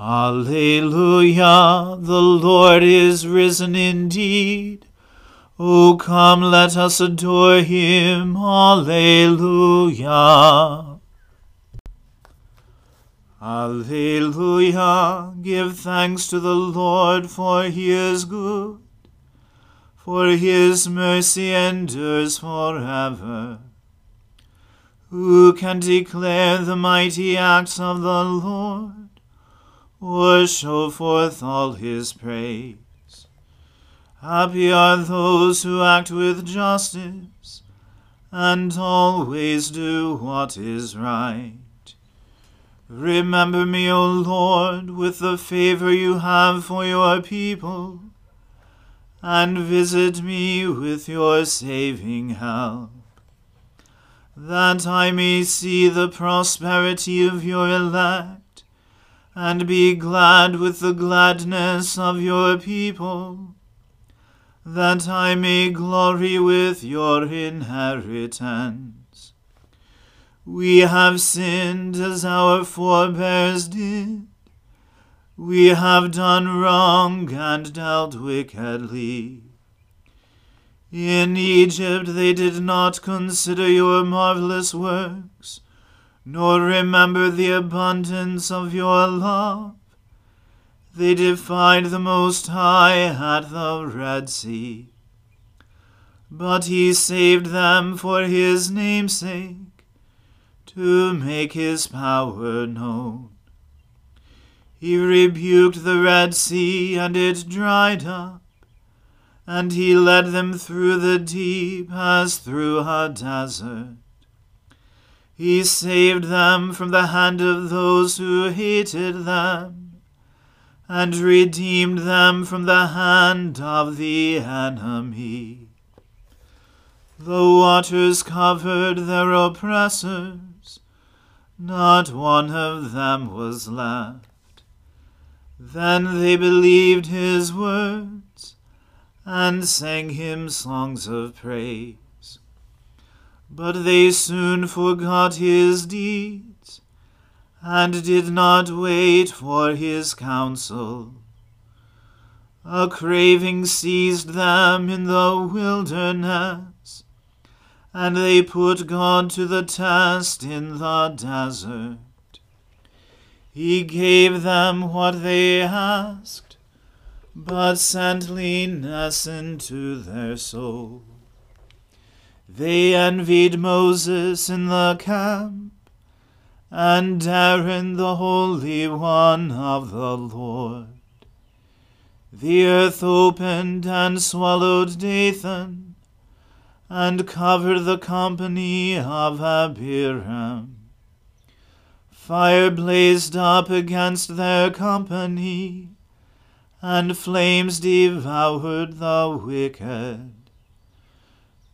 Alleluia, the Lord is risen indeed. O come, let us adore him. Alleluia. Alleluia, give thanks to the Lord, for he is good, for his mercy endures forever. Who can declare the mighty acts of the Lord? Or show forth all his praise. Happy are those who act with justice, and always do what is right. Remember me, O Lord, with the favor you have for your people, and visit me with your saving help, that I may see the prosperity of your elect and be glad with the gladness of your people, that I may glory with your inheritance. We have sinned as our forebears did. We have done wrong and dealt wickedly. In Egypt they did not consider your marvelous works nor remember the abundance of your love. They defied the Most High at the Red Sea. But he saved them for his name's sake, to make his power known. He rebuked the Red Sea, and it dried up, and he led them through the deep as through a desert. He saved them from the hand of those who hated them, and redeemed them from the hand of the enemy. The waters covered their oppressors, not one of them was left. Then they believed his words and sang him songs of praise. But they soon forgot his deeds and did not wait for his counsel. A craving seized them in the wilderness, and they put God to the test in the desert. He gave them what they asked, but sent leanness into their soul. They envied Moses in the camp, and Aaron the Holy One of the Lord. The earth opened and swallowed Dathan, and covered the company of Abiram. Fire blazed up against their company, and flames devoured the wicked.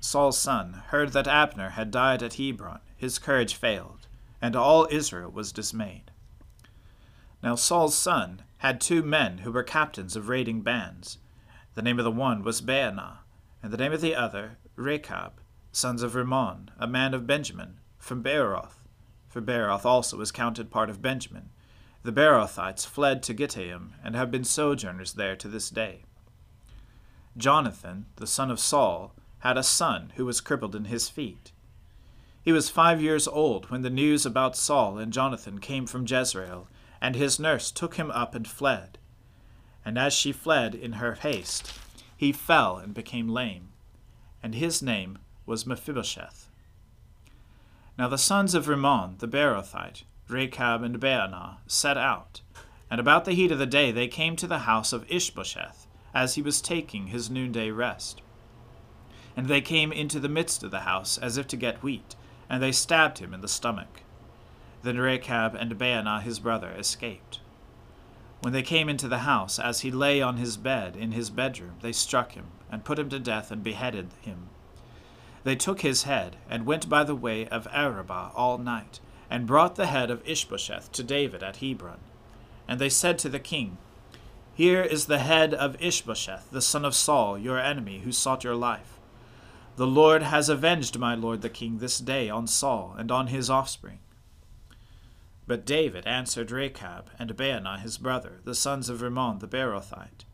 Saul's son, heard that Abner had died at Hebron, his courage failed, and all Israel was dismayed. Now Saul's son had two men who were captains of raiding bands. The name of the one was Baanah, and the name of the other Rechab, sons of Rimmon, a man of Benjamin, from Beeroth. For Beeroth also was counted part of Benjamin. The Beerothites fled to Gittaim, and have been sojourners there to this day. Jonathan, the son of Saul, had a son who was crippled in his feet. He was five years old when the news about Saul and Jonathan came from Jezreel, and his nurse took him up and fled. And as she fled in her haste, he fell and became lame, and his name was Mephibosheth. Now the sons of Rimmon the Beerothite, Rechab and Baanah, set out, and about the heat of the day they came to the house of Ishbosheth, as he was taking his noonday rest. And they came into the midst of the house as if to get wheat, and they stabbed him in the stomach. Then Rechab and Baanah his brother escaped. When they came into the house, as he lay on his bed in his bedroom, they struck him, and put him to death, and beheaded him. They took his head, and went by the way of Arabah all night, and brought the head of Ishbosheth to David at Hebron. And they said to the king, Here is the head of Ishbosheth, the son of Saul, your enemy, who sought your life. The Lord has avenged my lord the king this day on Saul and on his offspring. But David answered Rechab and Baanah his brother, the sons of Rimmon the Beerothite,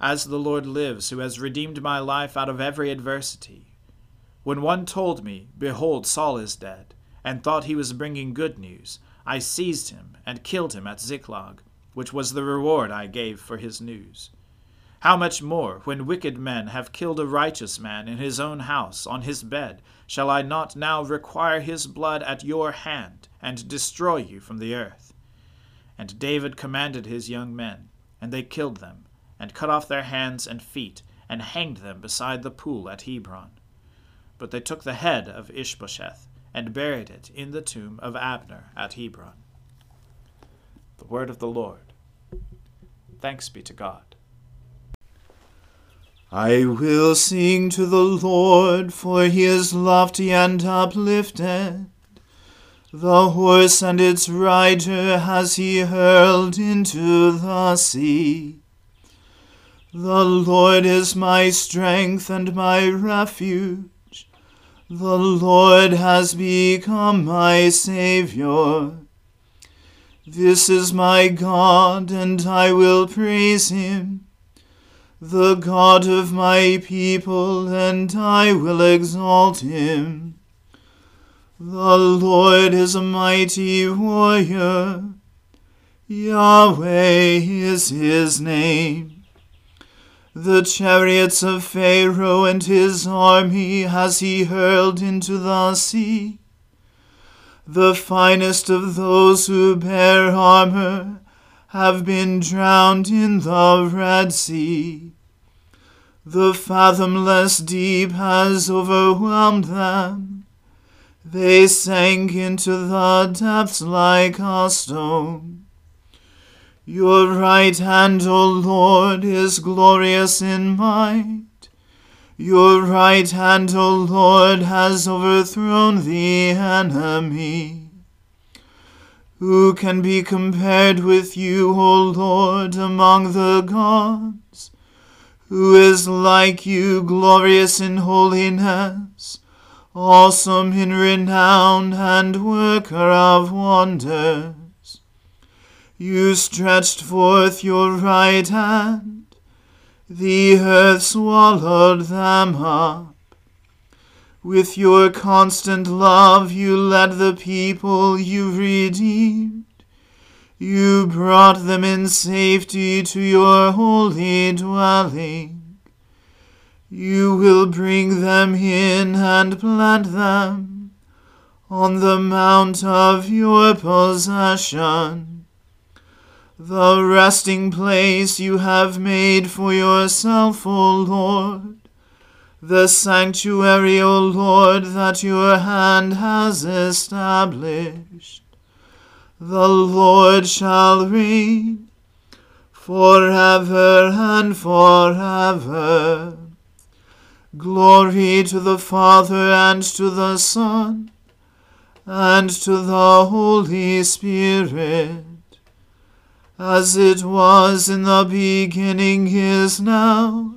As the Lord lives, who has redeemed my life out of every adversity, when one told me, Behold, Saul is dead, and thought he was bringing good news, I seized him and killed him at Ziklag, which was the reward I gave for his news. How much more, when wicked men have killed a righteous man in his own house, on his bed, shall I not now require his blood at your hand? and destroy you from the earth. And David commanded his young men, and they killed them, and cut off their hands and feet, and hanged them beside the pool at Hebron. But they took the head of Ishbosheth, and buried it in the tomb of Abner at Hebron. The word of the Lord. Thanks be to God. I will sing to the Lord, for he is lofty and uplifted. The horse and its rider has he hurled into the sea. The Lord is my strength and my refuge. The Lord has become my Saviour. This is my God, and I will praise him, the God of my people, and I will exalt him. The Lord is a mighty warrior. Yahweh is his name. The chariots of Pharaoh and his army has he hurled into the sea. The finest of those who bear armor have been drowned in the Red Sea. The fathomless deep has overwhelmed them. They sank into the depths like a stone. Your right hand, O Lord, is glorious in might. Your right hand, O Lord, has overthrown the enemy. Who can be compared with you, O Lord, among the gods? Who is like you, glorious in holiness, awesome in renown, and worker of wonders? You stretched forth your right hand, the earth swallowed them up. With your constant love you led the people you redeemed. You brought them in safety to your holy dwelling. You will bring them in and plant them on the mount of your possession the resting place you have made for yourself, O Lord, the sanctuary, O Lord, that your hand has established. The Lord shall reign forever and forever. Glory to the Father and to the Son and to the Holy Spirit as it was in the beginning is now,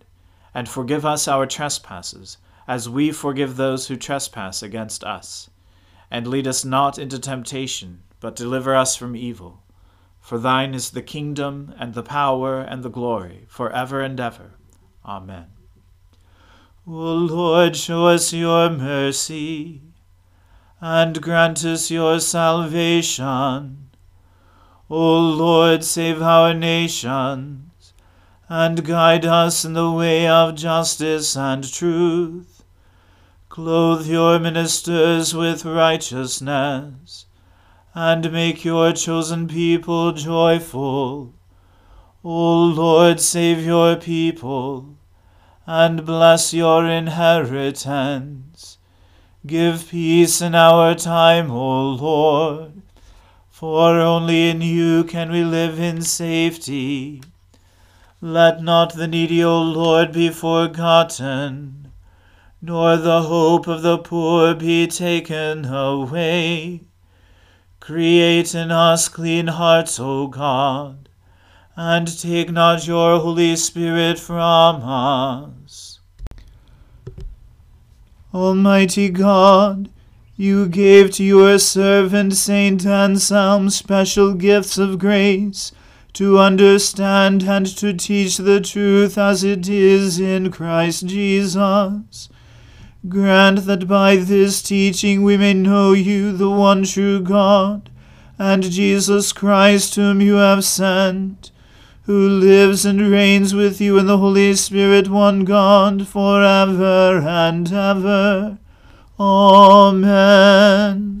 and forgive us our trespasses, as we forgive those who trespass against us. And lead us not into temptation, but deliver us from evil. For thine is the kingdom, and the power, and the glory, for ever and ever. Amen. O Lord, show us your mercy and grant us your salvation. O Lord, save our nations, and guide us in the way of justice and truth. Clothe your ministers with righteousness, and make your chosen people joyful. O Lord, save your people, and bless your inheritance. Give peace in our time, O Lord, for only in you can we live in safety. Let not the needy, O Lord, be forgotten, nor the hope of the poor be taken away. Create in us clean hearts, O God, and take not your Holy Spirit from us. Almighty God, you gave to your servant Saint Anselm special gifts of grace to understand and to teach the truth as it is in Christ Jesus. Grant that by this teaching we may know you, the one true God, and Jesus Christ, whom you have sent, who lives and reigns with you in the Holy Spirit, one God, for ever and ever. Amen.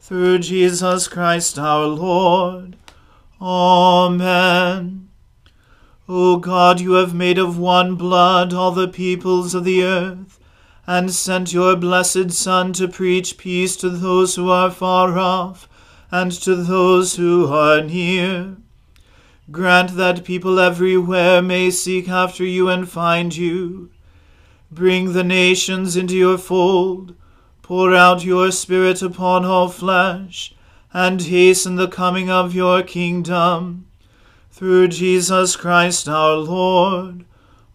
Through Jesus Christ our Lord. Amen. O God, you have made of one blood all the peoples of the earth and sent your blessed Son to preach peace to those who are far off and to those who are near. Grant that people everywhere may seek after you and find you. Bring the nations into your fold. Pour out your Spirit upon all flesh, and hasten the coming of your kingdom. Through Jesus Christ our Lord.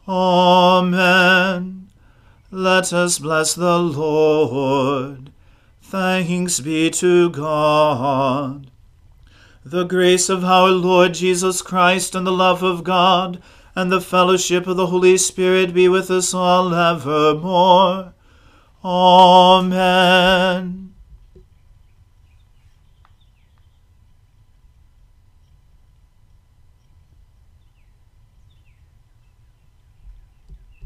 Amen. Let us bless the Lord. Thanks be to God. The grace of our Lord Jesus Christ and the love of God and the fellowship of the Holy Spirit be with us all evermore. Amen.